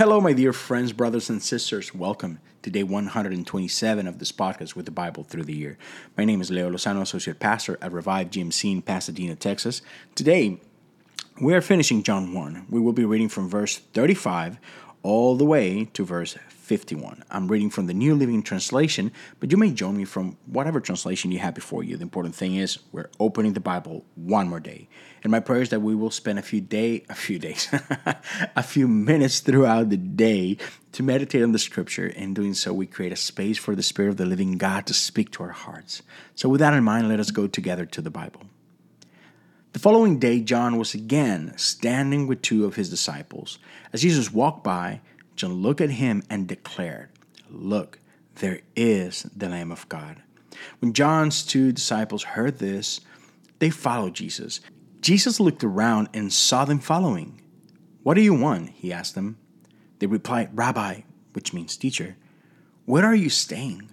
Hello, my dear friends, brothers, and sisters. Welcome to day 127 of this podcast with the Bible through the year. My name is Leo Lozano, Associate Pastor at Revive GMC in Pasadena, Texas. Today, we are finishing John 1. We will be reading from verse 35 all the way to verse 51. I'm reading from the New Living Translation, but you may join me from whatever translation you have before you. The important thing is we're opening the Bible one more day. And my prayer is that we will spend a few day, a few days, a few minutes throughout the day to meditate on the scripture. In doing so, we create a space for the Spirit of the living God to speak to our hearts. So with that in mind, let us go together to the Bible. The following day, John was again standing with two of his disciples. As Jesus walked by, John looked at him and declared, Look, there is the Lamb of God. When John's two disciples heard this, they followed Jesus. Jesus looked around and saw them following. What do you want? He asked them. They replied, Rabbi, which means teacher, where are you staying?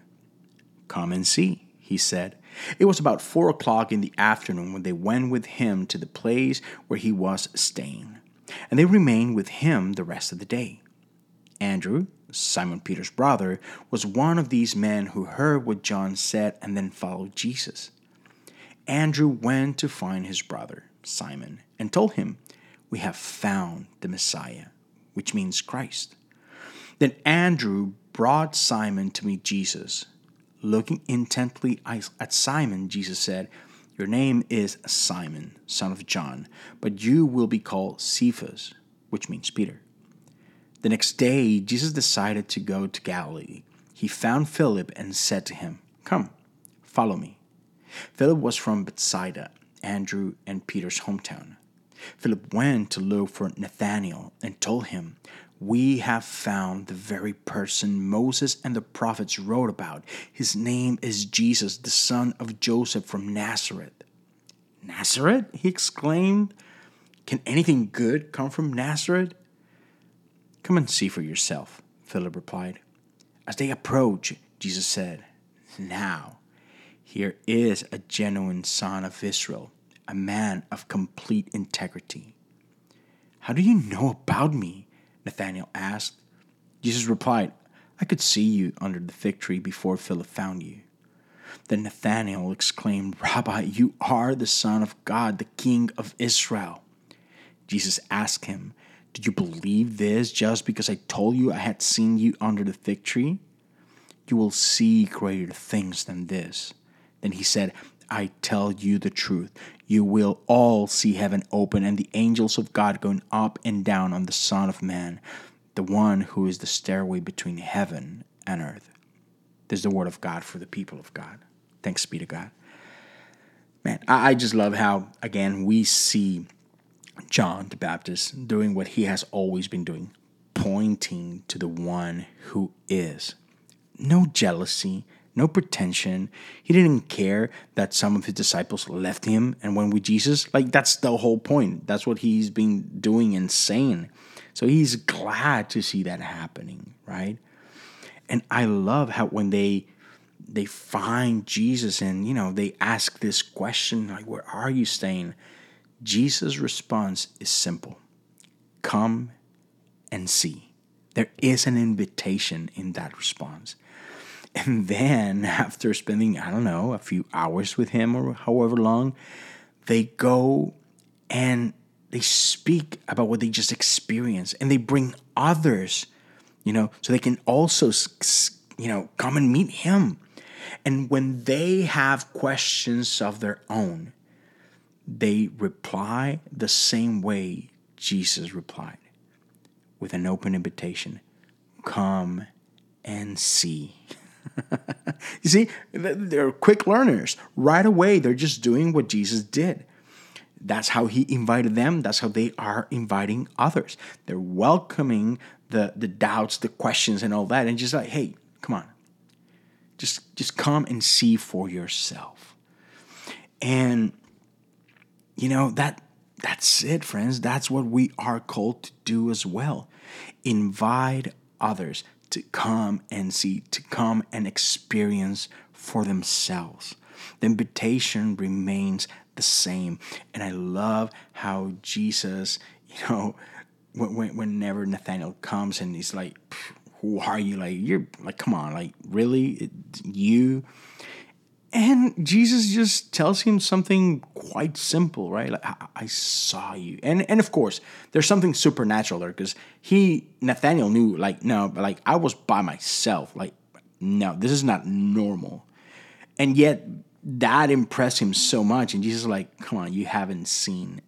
Come and see, he said. It was about four o'clock in the afternoon when they went with him to the place where he was staying, and they remained with him the rest of the day. Andrew, Simon Peter's brother, was one of these men who heard what John said and then followed Jesus. Andrew went to find his brother, Simon, and told him, We have found the Messiah, which means Christ. Then Andrew brought Simon to meet Jesus. Looking intently at Simon, Jesus said, Your name is Simon, son of John, but you will be called Cephas, which means Peter. The next day, Jesus decided to go to Galilee. He found Philip and said to him, Come, follow me. Philip was from Bethsaida, Andrew and Peter's hometown. Philip went to look for Nathanael and told him, we have found the very person Moses and the prophets wrote about. His name is Jesus, the son of Joseph from Nazareth. Nazareth? he exclaimed. Can anything good come from Nazareth? Come and see for yourself, Philip replied. As they approached, Jesus said, Now, here is a genuine son of Israel, a man of complete integrity. How do you know about me? Nathanael asked. Jesus replied, I could see you under the fig tree before Philip found you. Then Nathanael exclaimed, Rabbi, you are the Son of God, the King of Israel. Jesus asked him, You believe this just because I told you I had seen you under the fig tree? You will see greater things than this. Then he said, I tell you the truth. You will all see heaven open and the angels of God going up and down on the Son of Man, the one who is the stairway between heaven and earth. This is the word of God for the people of God. Thanks be to God. Man, I, just love how, again, we see John the Baptist doing what he has always been doing, pointing to the one who is. No jealousy, no pretension. He didn't care that some of his disciples left him and went with Jesus. Like, that's the whole point. That's what he's been doing and saying. So he's glad to see that happening, right? And I love how when they they find Jesus and you know they ask this question like where are you staying? Jesus' response is simple. Come and see. There is an invitation in that response. And then, after spending, I don't know, a few hours with him or however long, they go and they speak about what they just experienced and they bring others, you know, so they can also, you know, come and meet him. And when they have questions of their own, they reply the same way Jesus replied with an open invitation come and see. you see, they're quick learners. Right away, they're just doing what Jesus did. That's how he invited them. That's how they are inviting others. They're welcoming the, the doubts, the questions, and all that, and just like, hey, come on. Just, just come and see for yourself. And you know, that that's it, friends. That's what we are called to do as well. Invite others to come and see, to come and experience for themselves. The invitation remains the same. And I love how Jesus, you know, when, whenever Nathaniel comes and he's like, "Who are you?" Like you're like, "Come on, like really, you." And Jesus just tells him something quite simple, right? Like, I, I saw you. And and of course, there's something supernatural there because he, Nathaniel knew, like, no, like I was by myself. Like, no, this is not normal. And yet that impressed him so much. And Jesus is like, come on, you haven't seen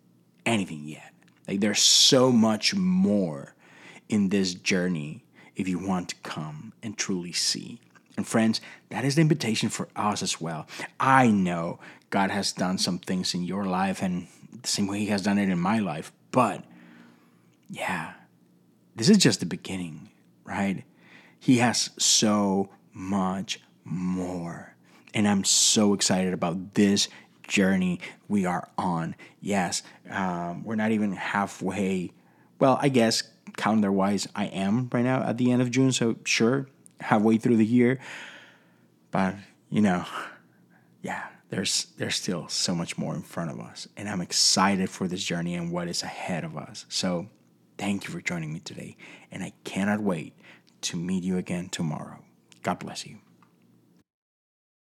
anything yet. Like there's so much more in this journey if you want to come and truly see. And friends, that is the invitation for us as well. I know God has done some things in your life and the same way He has done it in my life. But yeah, this is just the beginning, right? He has so much more. And I'm so excited about this journey we are on. Yes, um, we're not even halfway. Well, I guess calendar wise, I am right now at the end of June. So, sure, halfway through the year. But, you know, yeah, there's there's still so much more in front of us. And I'm excited for this journey and what is ahead of us. So thank you for joining me today. And I cannot wait to meet you again tomorrow. God bless you.